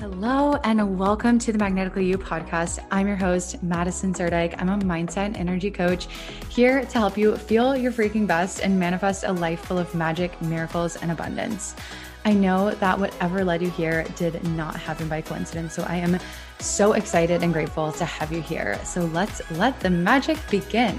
Hello, and welcome to the Magnetically You podcast. I'm your host, Madison Zerdike. I'm a mindset and energy coach here to help you feel your freaking best and manifest a life full of magic, miracles, and abundance. I know that whatever led you here did not happen by coincidence. So I am so excited and grateful to have you here. So let's let the magic begin.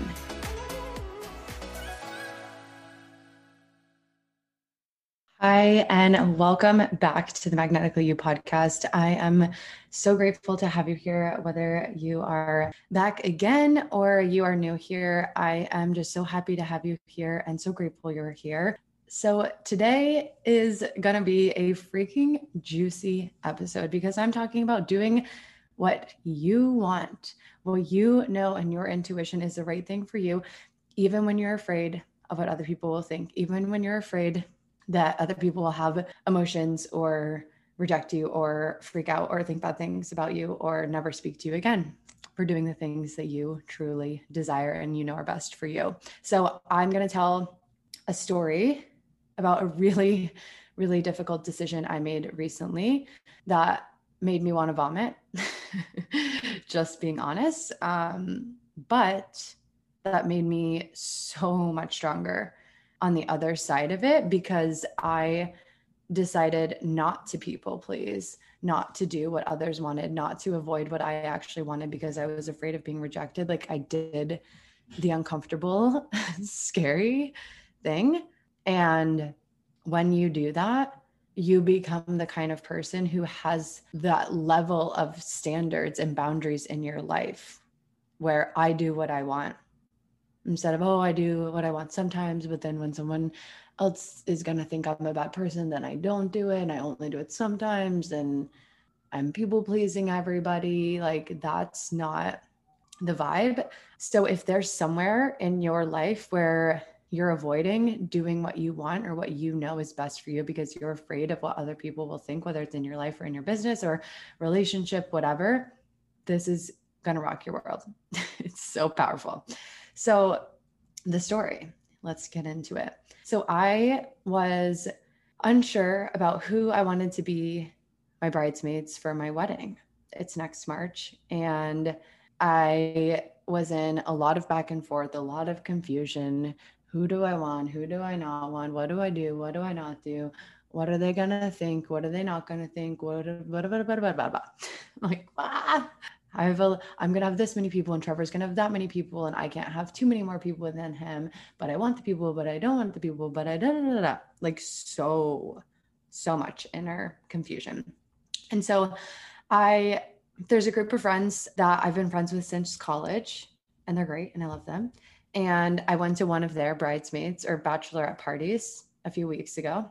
Hi, and welcome back to the Magnetically You podcast. I am so grateful to have you here, whether you are back again or you are new here. I am just so happy to have you here and so grateful you're here. So, today is going to be a freaking juicy episode because I'm talking about doing what you want, what you know, and your intuition is the right thing for you, even when you're afraid of what other people will think, even when you're afraid that other people will have emotions or reject you or freak out or think bad things about you or never speak to you again for doing the things that you truly desire and you know are best for you. So, I'm going to tell a story about a really, really difficult decision I made recently that made me want to vomit, just being honest. Um, but that made me so much stronger on the other side of it because I decided not to people please, not to do what others wanted, not to avoid what I actually wanted because I was afraid of being rejected. Like I did the uncomfortable, scary thing. And when you do that, you become the kind of person who has that level of standards and boundaries in your life where I do what I want instead of oh i do what i want sometimes but then when someone else is going to think i'm a bad person then i don't do it and i only do it sometimes and i'm people pleasing everybody like that's not the vibe. So if there's somewhere in your life where you're avoiding doing what you want or what you know is best for you because you're afraid of what other people will think whether it's in your life or in your business or relationship whatever this is going to rock your world. It's so powerful so, the story, let's get into it. So, I was unsure about who I wanted to be my bridesmaids for my wedding. It's next March. And I was in a lot of back and forth, a lot of confusion. Who do I want? Who do I not want? What do I do? What do I not do? What are they gonna think? What are they not gonna think? What what what what what what? Like I have a, I'm gonna have this many people, and Trevor's gonna have that many people, and I can't have too many more people than him. But I want the people, but I don't want the people, but I da da da da. Like so, so much inner confusion. And so, I there's a group of friends that I've been friends with since college, and they're great, and I love them. And I went to one of their bridesmaids or bachelorette parties a few weeks ago,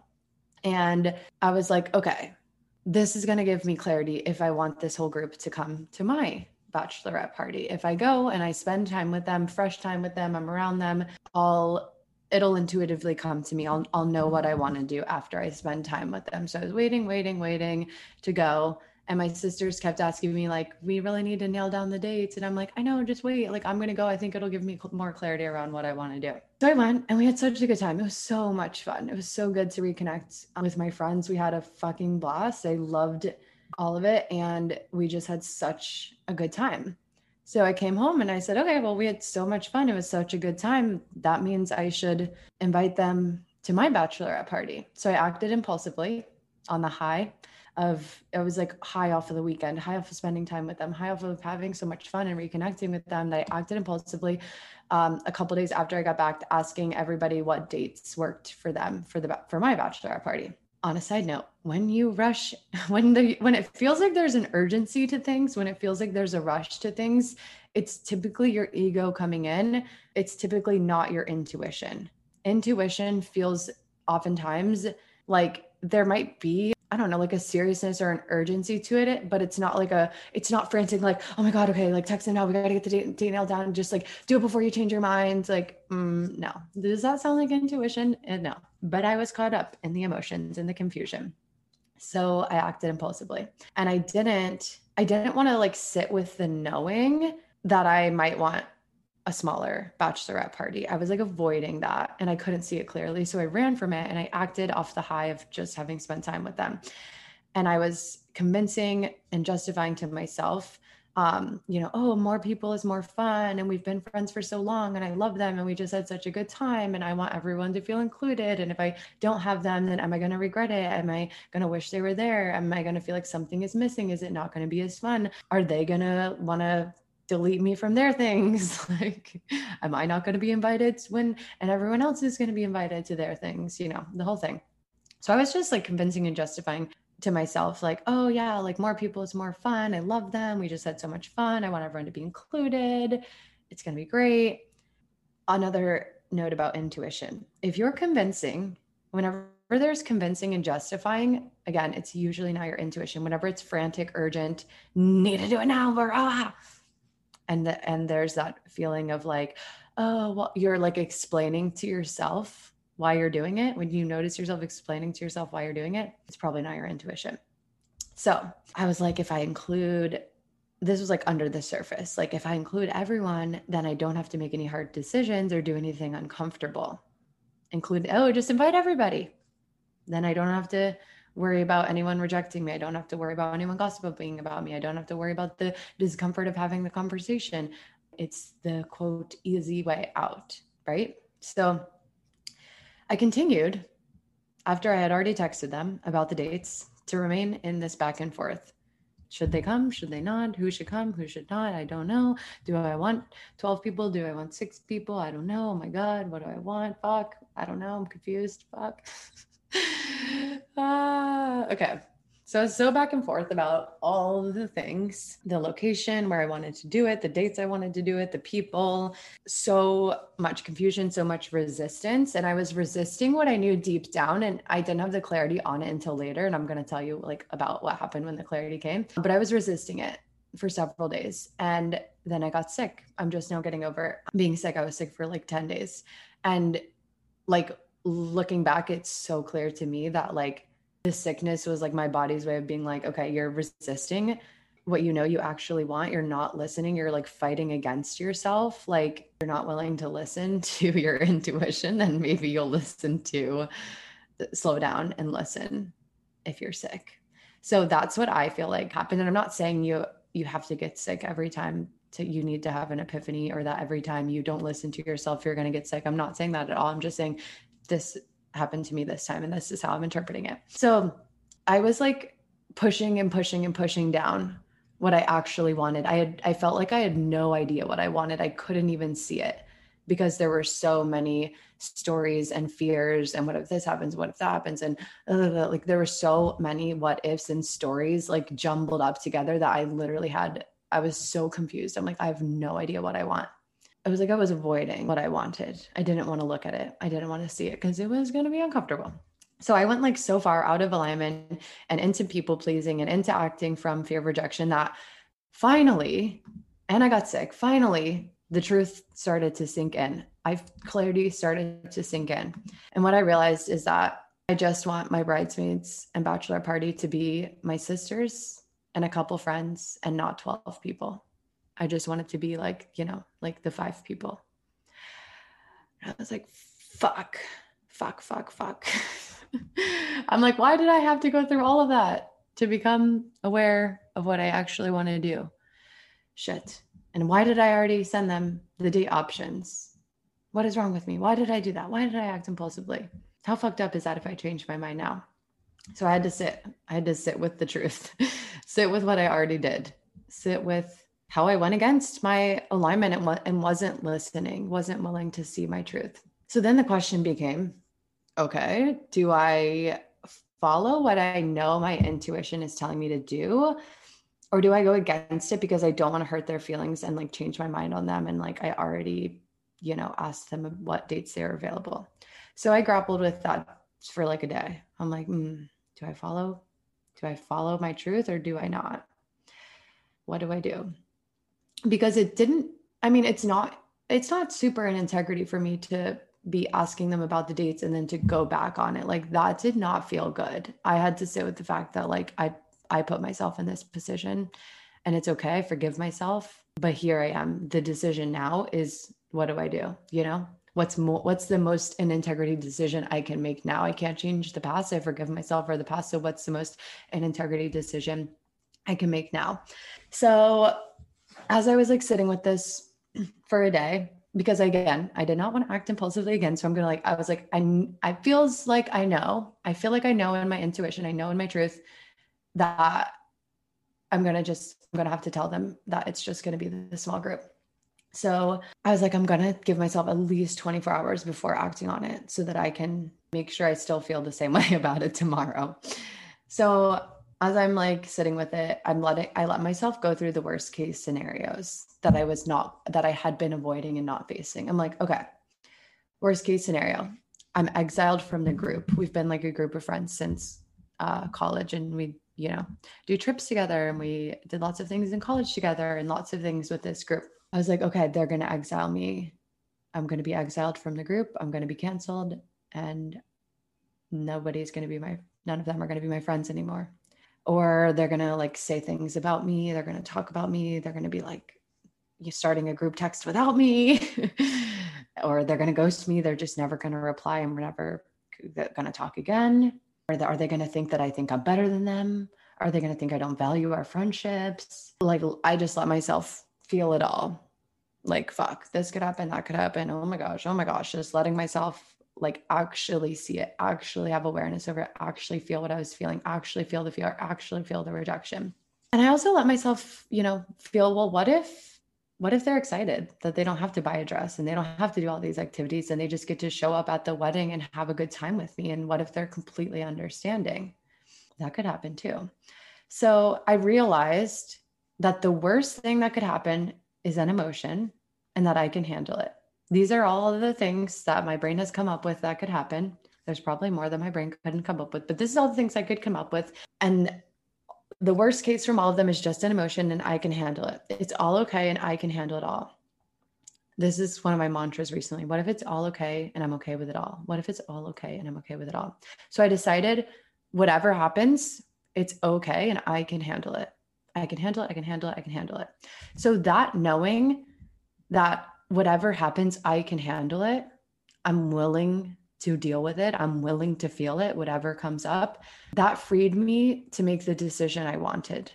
and I was like, okay, this is going to give me clarity if I want this whole group to come to my bachelorette party. If I go and I spend time with them, fresh time with them, I'm around them, I'll it'll intuitively come to me. I'll I'll know what I want to do after I spend time with them. So I was waiting, waiting, waiting to go and my sisters kept asking me like we really need to nail down the dates. And i'm like i know just wait. Like i'm gonna go. I think it'll give me more clarity around what i want to do. So i went and we had such a good time. It was so much fun. It was so good to reconnect um, with my friends. We had a fucking blast. I loved all of it and we just had such a good time. So i came home and i said okay well we had so much fun. It was such a good time. That means i should invite them to my bachelorette party. So i acted impulsively on the high of I was like high off of the weekend, high off of spending time with them, high off of having so much fun and reconnecting with them that I acted impulsively. Um, a couple days after I got back, asking everybody what dates worked for them for the for my bachelorette party. On a side note, when you rush, when the when it feels like there's an urgency to things, when it feels like there's a rush to things, it's typically your ego coming in. It's typically not your intuition. Intuition feels oftentimes like there might be I don't know, like a seriousness or an urgency to it, but it's not like a, it's not frantic, like, oh my God, okay, like text him now. We got to get the date, date nailed down. Just like do it before you change your mind. Like, mm, no. Does that sound like intuition? Uh, no. But I was caught up in the emotions and the confusion. So I acted impulsively and I didn't, I didn't want to like sit with the knowing that I might want a smaller bachelorette party. I was like avoiding that and I couldn't see it clearly. So I ran from it and I acted off the high of just having spent time with them. And I was convincing and justifying to myself um, you know, oh, more people is more fun. And we've been friends for so long and I love them and we just had such a good time. And I want everyone to feel included. And if I don't have them, then am I going to regret it? Am I going to wish they were there? Am I going to feel like something is missing? Is it not going to be as fun? Are they going to want to delete me from their things. Like am i not going to be invited when and everyone else is going to be invited to their things you know the whole thing. So i was just like convincing and justifying to myself like oh yeah like more people is more fun. I love them. We just had so much fun. I want everyone to be included. It's going to be great. Another note about intuition. If you're convincing whenever there's convincing and justifying again it's usually not your intuition. Whenever it's frantic urgent need to do it now or ah and the, and there's that feeling of like oh well you're like explaining to yourself why you're doing it, when you notice yourself explaining to yourself why you're doing it, it's probably not your intuition. So I was like, if I include, this was like under the surface, like if I include everyone, then I don't have to make any hard decisions or do anything uncomfortable. Include, oh, just invite everybody. Then I don't have to worry about anyone rejecting me. I don't have to worry about anyone gossiping about me. I don't have to worry about the discomfort of having the conversation. It's the quote, easy way out, right? So I continued after I had already texted them about the dates to remain in this back and forth. Should they come? Should they not? Who should come? Who should not? I don't know. Do I want 12 people? Do I want six people? I don't know. Oh my God. What do I want? Fuck. I don't know. I'm confused. Fuck. uh, okay. So so back and forth about all the things the location, where I wanted to do it, the dates I wanted to do it, the people. So much confusion, so much resistance. And I was resisting what I knew deep down. And I didn't have the clarity on it until later. And I'm going to tell you like about what happened when the clarity came. But I was resisting it for several days. And then I got sick. I'm just now getting over being sick. I was sick for like 10 days. And like looking back, it's so clear to me that like the sickness was like my body's way of being like, okay, you're resisting what you know you actually want. You're not listening. You're like fighting against yourself. Like you're not willing to listen to your intuition. Then maybe you'll listen to uh, slow down and listen if you're sick. So that's what I feel like happened. And I'm not saying you you have to get sick every time to you need to have an epiphany or that every time you don't listen to yourself you're going to get sick. I'm not saying that at all. I'm just saying this happened to me this time and this is how I'm interpreting it. So I was like pushing and pushing and pushing down what I actually wanted. I had I felt like I had no idea what I wanted. I couldn't even see it because there were so many stories and fears and what if this happens what if that happens and uh, like there were so many what ifs and stories like jumbled up together that i literally had i was so confused i'm like i have no idea what i want it was like I was avoiding what I wanted. I didn't want to look at it. I didn't want to see it because it was going to be uncomfortable. So I went like so far out of alignment and into people pleasing and into acting from fear of rejection that finally, and I got sick. Finally, the truth started to sink in. I clarity started to sink in. And what I realized is that I just want my bridesmaids and bachelor party to be my sisters and a couple friends and not 12 people. I just wanted to be like, you know, like the five people. And I was like, fuck, fuck, fuck, fuck. I'm like, why did I have to go through all of that to become aware of what I actually want to do? Shit. And why did I already send them the date options? What is wrong with me? Why did I do that? Why did I act impulsively? How fucked up is that if I change my mind now? So I had to sit. I had to sit with the truth, sit with what I already did, sit with how I went against my alignment and, and wasn't listening, wasn't willing to see my truth. So then the question became okay, do I follow what I know my intuition is telling me to do? Or do I go against it because I don't want to hurt their feelings and like change my mind on them? And like I already, you know, asked them what dates they're available. So I grappled with that for like a day. I'm like, mm, do I follow? Do I follow my truth or do I not? What do I do? Because it didn't i mean it's not it's not super in integrity for me to be asking them about the dates and then to go back on it. Like that did not feel good. I had to sit with the fact that like i i put myself in this position and it's okay i forgive myself but here i am. The decision now is what do i do? You know what's more what's the most in integrity decision i can make now? I can't change the past. I forgive myself for the past. So what's the most in integrity decision i can make now? So as i was like sitting with this for a day because again i did not want to act impulsively again so i'm gonna like i was like i i feels like i know i feel like i know in my intuition i know in my truth that i'm gonna just i'm gonna have to tell them that it's just gonna be the small group so I was like, I'm going to give myself at least 24 hours before acting on it so that I can make sure I still feel the same way about it tomorrow. So as I'm like sitting with it, I'm letting, I let myself go through the worst case scenarios that I was not, that I had been avoiding and not facing. I'm like, okay, worst case scenario. I'm exiled from the group. We've been like a group of friends since uh, college and we, you know, do trips together and we did lots of things in college together and lots of things with this group I was like, okay, they're to exile me. I'm to be exiled from the group. I'm to be canceled. And nobody's to be my, none of them are to be my friends anymore. Or they're going to like say things about me. They're going to talk about me. They're going to be like, you starting a group text without me. or they're going to ghost me. They're just never going to reply. I'm never going to talk again. Or are they going to think that I think I'm better than them? Are they going to think I don't value our friendships? Like, I just let myself feel it all. Like, fuck, this could happen, that could happen. Oh my gosh, oh my gosh. Just letting myself like actually see it, actually have awareness over it, actually feel what I was feeling, actually feel the fear, actually feel the rejection. And I also let myself, you know, feel, well, what if, what if they're excited that they don't have to buy a dress and they don't have to do all these activities and they just get to show up at the wedding and have a good time with me? And what if they're completely understanding? That could happen too. So I realized that the worst thing that could happen is an emotion and that I can handle it. These are all the things that my brain has come up with that could happen. There's probably more that my brain couldn't come up with, but this is all the things I could come up with. And the worst case from all of them is just an emotion and I can handle it. It's all okay and I can handle it all. This is one of my mantras recently. What if it's all okay and I'm okay with it all? What if it's all okay and I'm okay with it all? So I decided whatever happens, it's okay and I can handle it. I can handle it. I can handle it. I can handle it. So that knowing that whatever happens, I can handle it. I'm willing to deal with it. I'm willing to feel it, whatever comes up. That freed me to make the decision I wanted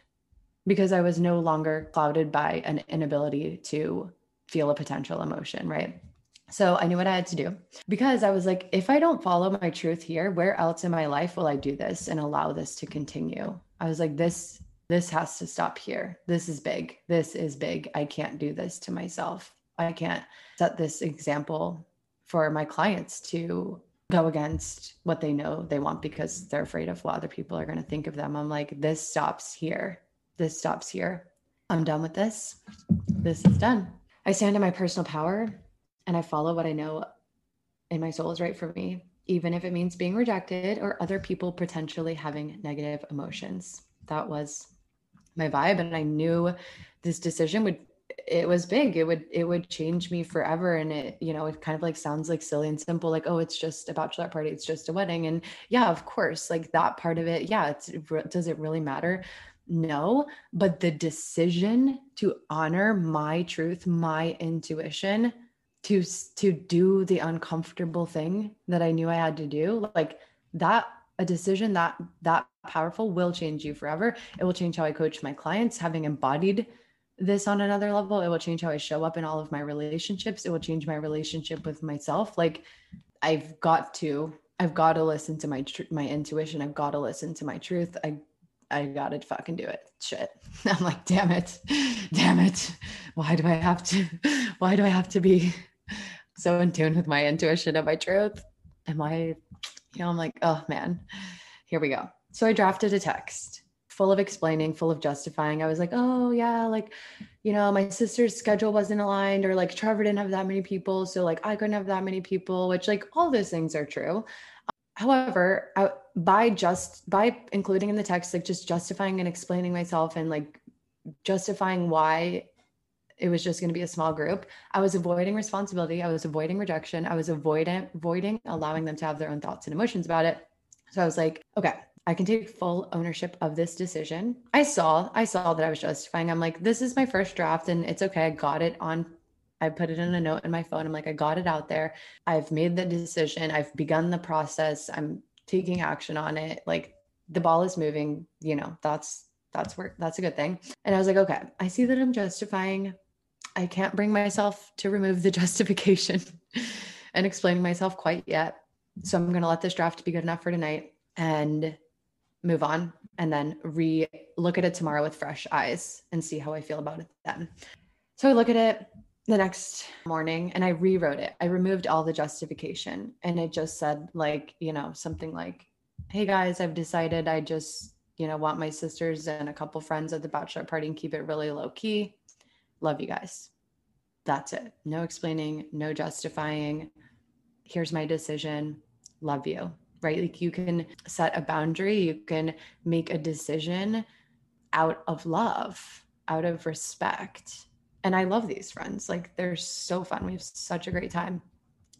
because I was no longer clouded by an inability to feel a potential emotion, right? So I knew what I had to do because I was like, if I don't follow my truth here, where else in my life will I do this and allow this to continue? I was like, this this has to stop here. This is big. This is big. I can't do this to myself. I can't set this example for my clients to go against what they know they want because they're afraid of what other people are going to think of them. I'm like, this stops here. This stops here. I'm done with this. This is done. I stand in my personal power and I follow what I know in my soul is right for me, even if it means being rejected or other people potentially having negative emotions. That was my vibe and i knew this decision would it was big. It would it would change me forever. And it you know it kind of like sounds like silly and simple like oh it's just a bachelor party. It's just a wedding. And yeah of course like that part of it yeah it's does it really matter? No. But the decision to honor my truth my intuition to to do the uncomfortable thing that i knew i had to do like that a decision that that powerful will change you forever. It will change how I coach my clients, having embodied this on another level. It will change how I show up in all of my relationships. It will change my relationship with myself. Like I've got to, I've got to listen to my tr- my intuition. I've got to listen to my truth. I I gotta fucking do it. Shit. I'm like, damn it, damn it. Why do I have to? Why do I have to be so in tune with my intuition and my truth? Am I, you know, I'm like, oh man, here we go. So I drafted a text full of explaining, full of justifying. I was like, oh, yeah, like, you know, my sister's schedule wasn't aligned, or like Trevor didn't have that many people. So, like, I couldn't have that many people, which, like, all those things are true. However, I, by just by including in the text, like, just justifying and explaining myself and like justifying why it was just going to be a small group. I was avoiding responsibility. I was avoiding rejection. I was avoiding avoiding allowing them to have their own thoughts and emotions about it. So I was like, okay, I can take full ownership of this decision. I saw, I saw that I was justifying. I'm like, this is my first draft and it's okay. I got it on I put it in a note in my phone. I'm like, I got it out there. I've made the decision. I've begun the process. I'm taking action on it. Like the ball is moving, you know, that's that's where that's a good thing. And I was like, okay, I see that I'm justifying. I can't bring myself to remove the justification and explaining myself quite yet. So I'm going to let this draft be good enough for tonight and move on and then re look at it tomorrow with fresh eyes and see how I feel about it then. So I look at it the next morning and I rewrote it. I removed all the justification and it just said, like, you know, something like, hey guys, I've decided I just, you know, want my sisters and a couple friends at the bachelor party and keep it really low key. Love you guys. That's it. No explaining, no justifying. Here's my decision. Love you. Right? Like you can set a boundary, you can make a decision out of love, out of respect and I love these friends. Like they're so fun. We have such a great time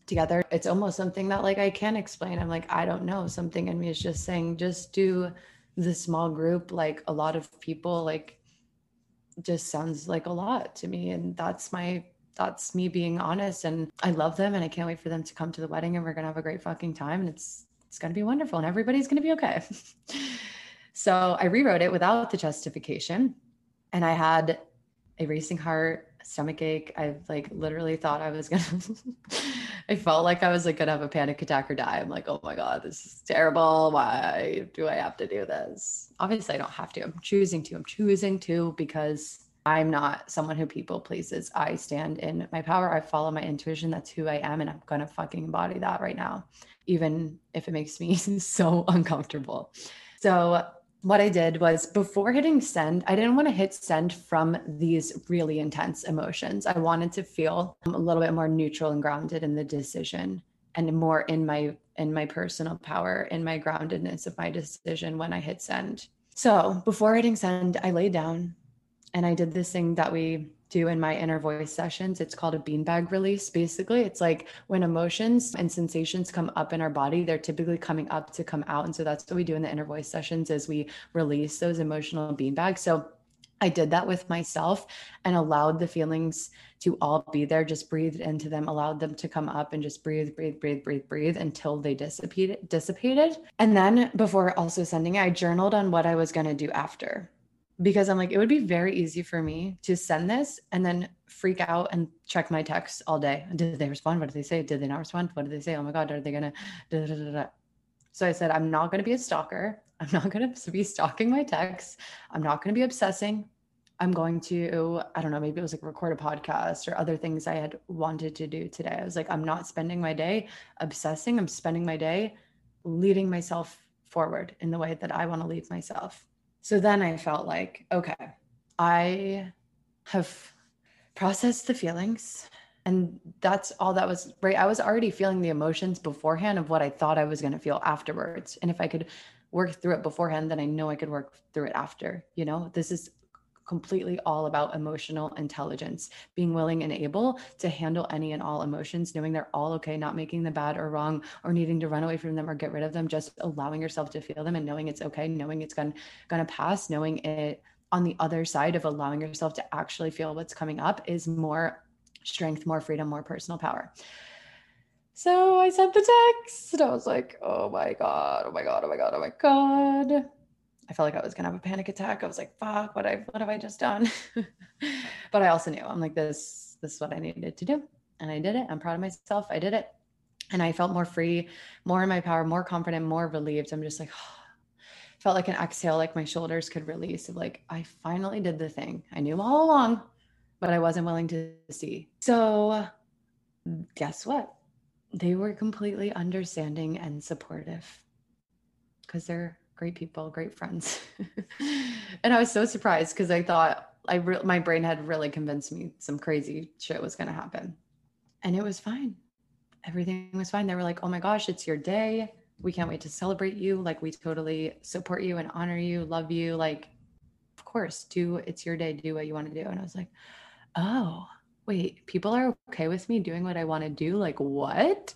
together. It's almost something that like I can't explain. I'm like, I don't know. Something in me is just saying, just do the small group, like a lot of people, like just sounds like a lot to me. And that's my that's me being honest. And I love them and I can't wait for them to come to the wedding and we're gonna have a great fucking time. And it's it's gonna be wonderful and everybody's gonna be okay. so I rewrote it without the justification. And I had a racing heart, stomach ache. I like literally thought I was gonna. I felt like I was like gonna have a panic attack or die. I'm like, oh my god, this is terrible. Why do I have to do this? Obviously, I don't have to. I'm choosing to. I'm choosing to because I'm not someone who people pleases. I stand in my power. I follow my intuition. That's who I am, and I'm gonna fucking embody that right now, even if it makes me so uncomfortable. So what I did was before hitting send, I didn't want to hit send from these really intense emotions. I wanted to feel a little bit more neutral and grounded in the decision and more in my in my personal power, in my groundedness of my decision when I hit send. So, before hitting send, I laid down and I did this thing that we do in my inner voice sessions. It's called a beanbag release. Basically, it's like when emotions and sensations come up in our body, they're typically coming up to come out. And so that's what we do in the inner voice sessions is we release those emotional beanbags. So I did that with myself and allowed the feelings to all be there, just breathed into them, allowed them to come up and just breathe, breathe, breathe, breathe, breathe until they dissipated dissipated. And then before also sending I journaled on what I was going to do after because I'm like, it would be very easy for me to send this and then freak out and check my texts all day. Did they respond? What did they say? Did they not respond? What did they say? Oh my God, are they da, da, so I said, I'm not gonna be a stalker. I'm not gonna be stalking my texts. I'm not gonna be obsessing. I'm going to, I don't know, maybe it was like record a podcast or other things I had wanted to do today. I was like, I'm not spending my day obsessing. I'm spending my day leading myself forward in the way that I want to lead myself. So then I felt like, okay, I have processed the feelings. And that's all that was right. I was already feeling the emotions beforehand of what I thought I was going to feel afterwards. And if I could work through it beforehand, then I know I could work through it after. You know, this is completely all about emotional intelligence, being willing and able to handle any and all emotions, knowing they're all okay, not making them bad or wrong or needing to run away from them or get rid of them, just allowing yourself to feel them and knowing it's okay, knowing it's going to pass, knowing it on the other side of allowing yourself to actually feel what's coming up is more strength, more freedom, more personal power. So I sent the text and I was like, oh my God, oh my God, oh my God, oh my God. I felt like I was gonna have a panic attack. I was like, fuck, what I what have I just done? but I also knew I'm like, this, this is what I needed to do. And I did it. I'm proud of myself. I did it. And I felt more free, more in my power, more confident, more relieved. I'm just like, felt like an exhale, like my shoulders could release of like, I finally did the thing. I knew all along, but I wasn't willing to see. So guess what? They were completely understanding and supportive because they're great people, great friends. and I was so surprised because I thought I re- my brain had really convinced me some crazy shit was going to happen. And it was fine. Everything was fine. They were like, "Oh my gosh, it's your day. We can't wait to celebrate you. Like we totally support you and honor you, love you. Like of course, do it's your day, do what you want to do." And I was like, "Oh, wait, people are okay with me doing what I want to do? Like what?"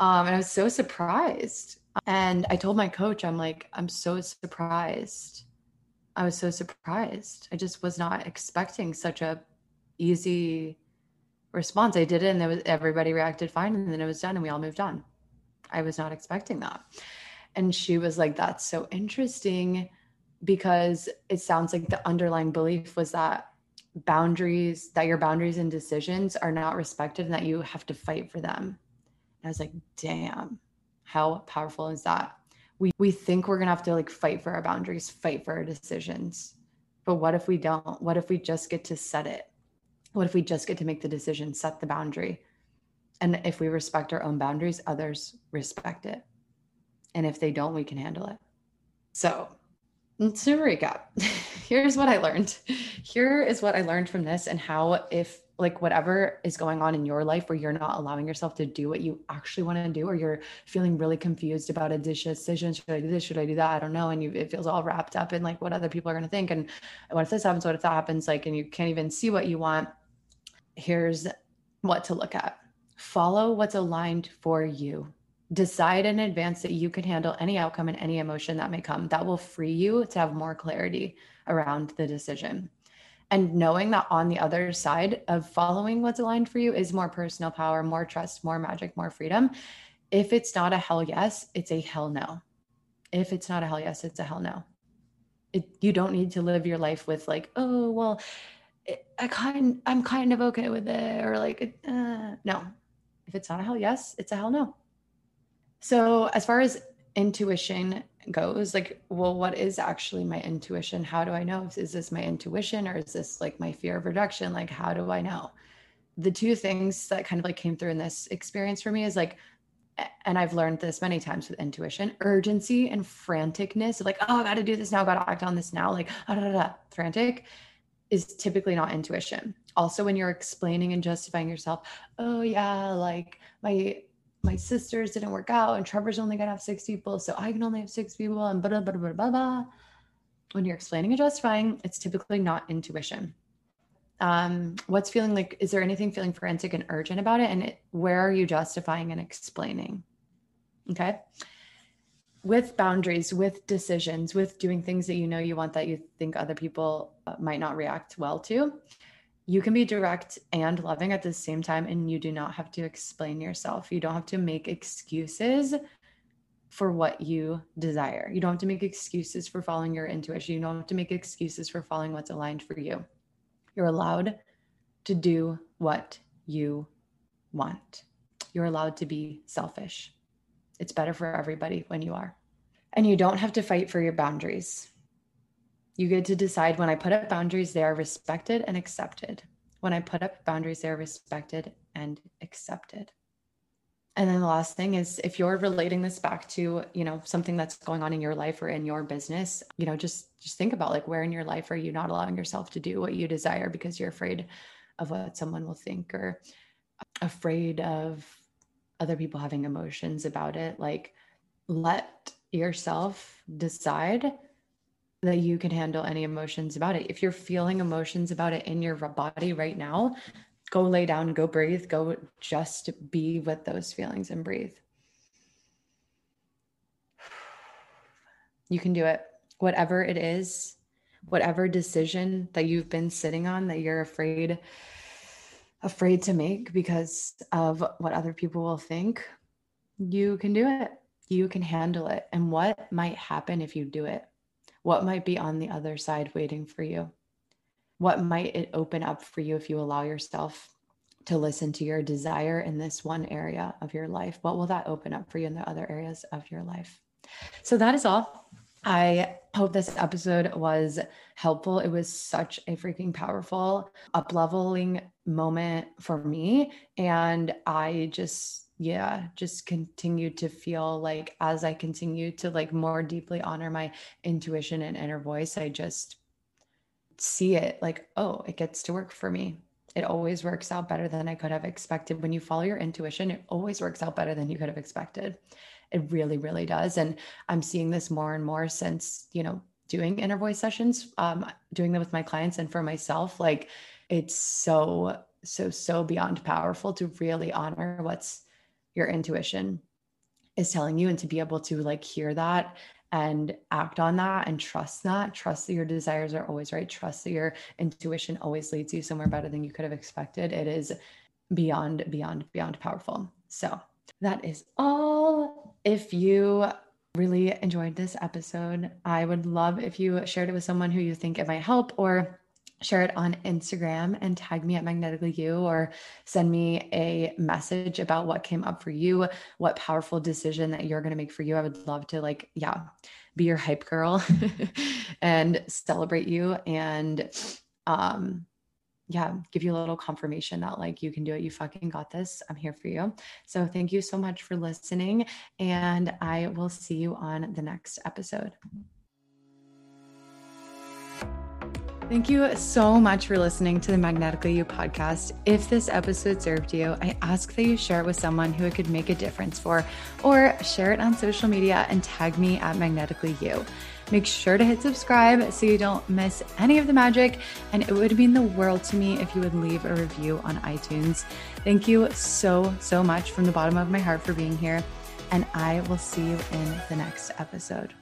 Um, and I was so surprised and I told my coach, I'm like, I'm so surprised. I was so surprised. I just was not expecting such a easy response. I did it and there was everybody reacted fine and then it was done and we all moved on. I was not expecting that. And she was like, That's so interesting because it sounds like the underlying belief was that boundaries, that your boundaries and decisions are not respected and that you have to fight for them. And I was like, Damn, how powerful is that? We, we think we're gonna have to like fight for our boundaries, fight for our decisions. But what if we don't? What if we just get to set it? What if we just get to make the decision, set the boundary? And if we respect our own boundaries, others respect it. And if they don't, we can handle it. So, to recap, here's what I learned. Here is what I learned from this, and how, if like whatever is going on in your life where you're not allowing yourself to do what you actually want to do, or you're feeling really confused about a decision should I do this? Should I do that? I don't know. And you, it feels all wrapped up in like what other people are going to think. And what if this happens? What if that happens? Like, and you can't even see what you want. Here's what to look at follow what's aligned for you decide in advance that you can handle any outcome and any emotion that may come. That will free you to have more clarity around the decision. And knowing that on the other side of following what's aligned for you is more personal power, more trust, more magic, more freedom. If it's not a hell yes, it's a hell no. If it's not a hell yes, it's a hell no. It, you don't need to live your life with like, oh well, it, I kind I'm kind of okay with it, or like, uh, no. If it's not a hell yes, it's a hell no. So, as far as intuition goes, like, well, what is actually my intuition? How do I know? Is this my intuition or is this like my fear of rejection? Like, how do I know? The two things that kind of like came through in this experience for me is like, and I've learned this many times with intuition, urgency and franticness, like, oh, I got to do this now, got to act on this now, like, ah, da, da, da, frantic is typically not intuition. Also, when you're explaining and justifying yourself, oh, yeah, like my my sisters didn't work out and Trevor's only gonna have six people, so I can only have six people and blah blah blah blah blah. When you're explaining and justifying, it's typically not intuition. Um, what's feeling like? Is there anything feeling frantic and urgent about it? And it, where are you justifying and explaining? Okay. With boundaries, with decisions, with doing things that you know you want that you think other people uh, might not react well to, you can be direct and loving at the same time and you do not have to explain yourself. You don't have to make excuses for what you desire. You don't have to make excuses for following your intuition. You don't have to make excuses for following what's aligned for you. You're allowed to do what you want. You're allowed to be selfish. It's better for everybody when you are. And you don't have to fight for your boundaries you get to decide when I put up boundaries, they are respected and accepted. When I put up boundaries, they're respected and accepted. And then the last thing is if you're relating this back to, you know, something that's going on in your life or in your business, you know, just just think about like where in your life are you not allowing yourself to do what you desire because you're afraid of what someone will think or afraid of other people having emotions about it. Like let yourself decide that you can handle any emotions about it. If you're feeling emotions about it in your body right now, go lay down, go breathe, go just be with those feelings and breathe. You can do it. Whatever it is, whatever decision that you've been sitting on that you're afraid afraid to make because of what other people will think, you can do it. You can handle it. And what might happen if you do it? What might be on the other side waiting for you? What might it open up for you if you allow yourself to listen to your desire in this one area of your life? What will that open up for you in the other areas of your life? So that is all. I hope this episode was helpful. It was such a freaking powerful, up leveling moment for me. And I just yeah just continue to feel like as i continue to like more deeply honor my intuition and inner voice i just see it like oh it gets to work for me. It always works out better than i could have expected. When you follow your intuition it always works out better than you could have expected. It really really does and i'm seeing this more and more since you know doing inner voice sessions um doing them with my clients and for myself like it's so so so beyond powerful to really honor what's your intuition is telling you and to be able to like hear that and act on that and trust that trust that your desires are always right trust that your intuition always leads you somewhere better than you could have expected it is beyond, beyond, beyond powerful. So that is all. If you really enjoyed this episode, I would love if you shared it with someone who you think it might help or share it on Instagram and tag me at magnetically you or send me a message about what came up for you, what powerful decision that you're going to make for you. I would love to like yeah, be your hype girl and celebrate you and um yeah, give you a little confirmation that like you can do it. You fucking got this. I'm here for you. So thank you so much for listening and I will see you on the next episode. Thank you so much for listening to the Magnetically You podcast. If this episode served you, I ask that you share it with someone who it could make a difference for, or share it on social media and tag me at Magnetically You. Make sure to hit subscribe so you don't miss any of the magic. And it would mean the world to me if you would leave a review on iTunes. Thank you so, so much from the bottom of my heart for being here. And I will see you in the next episode.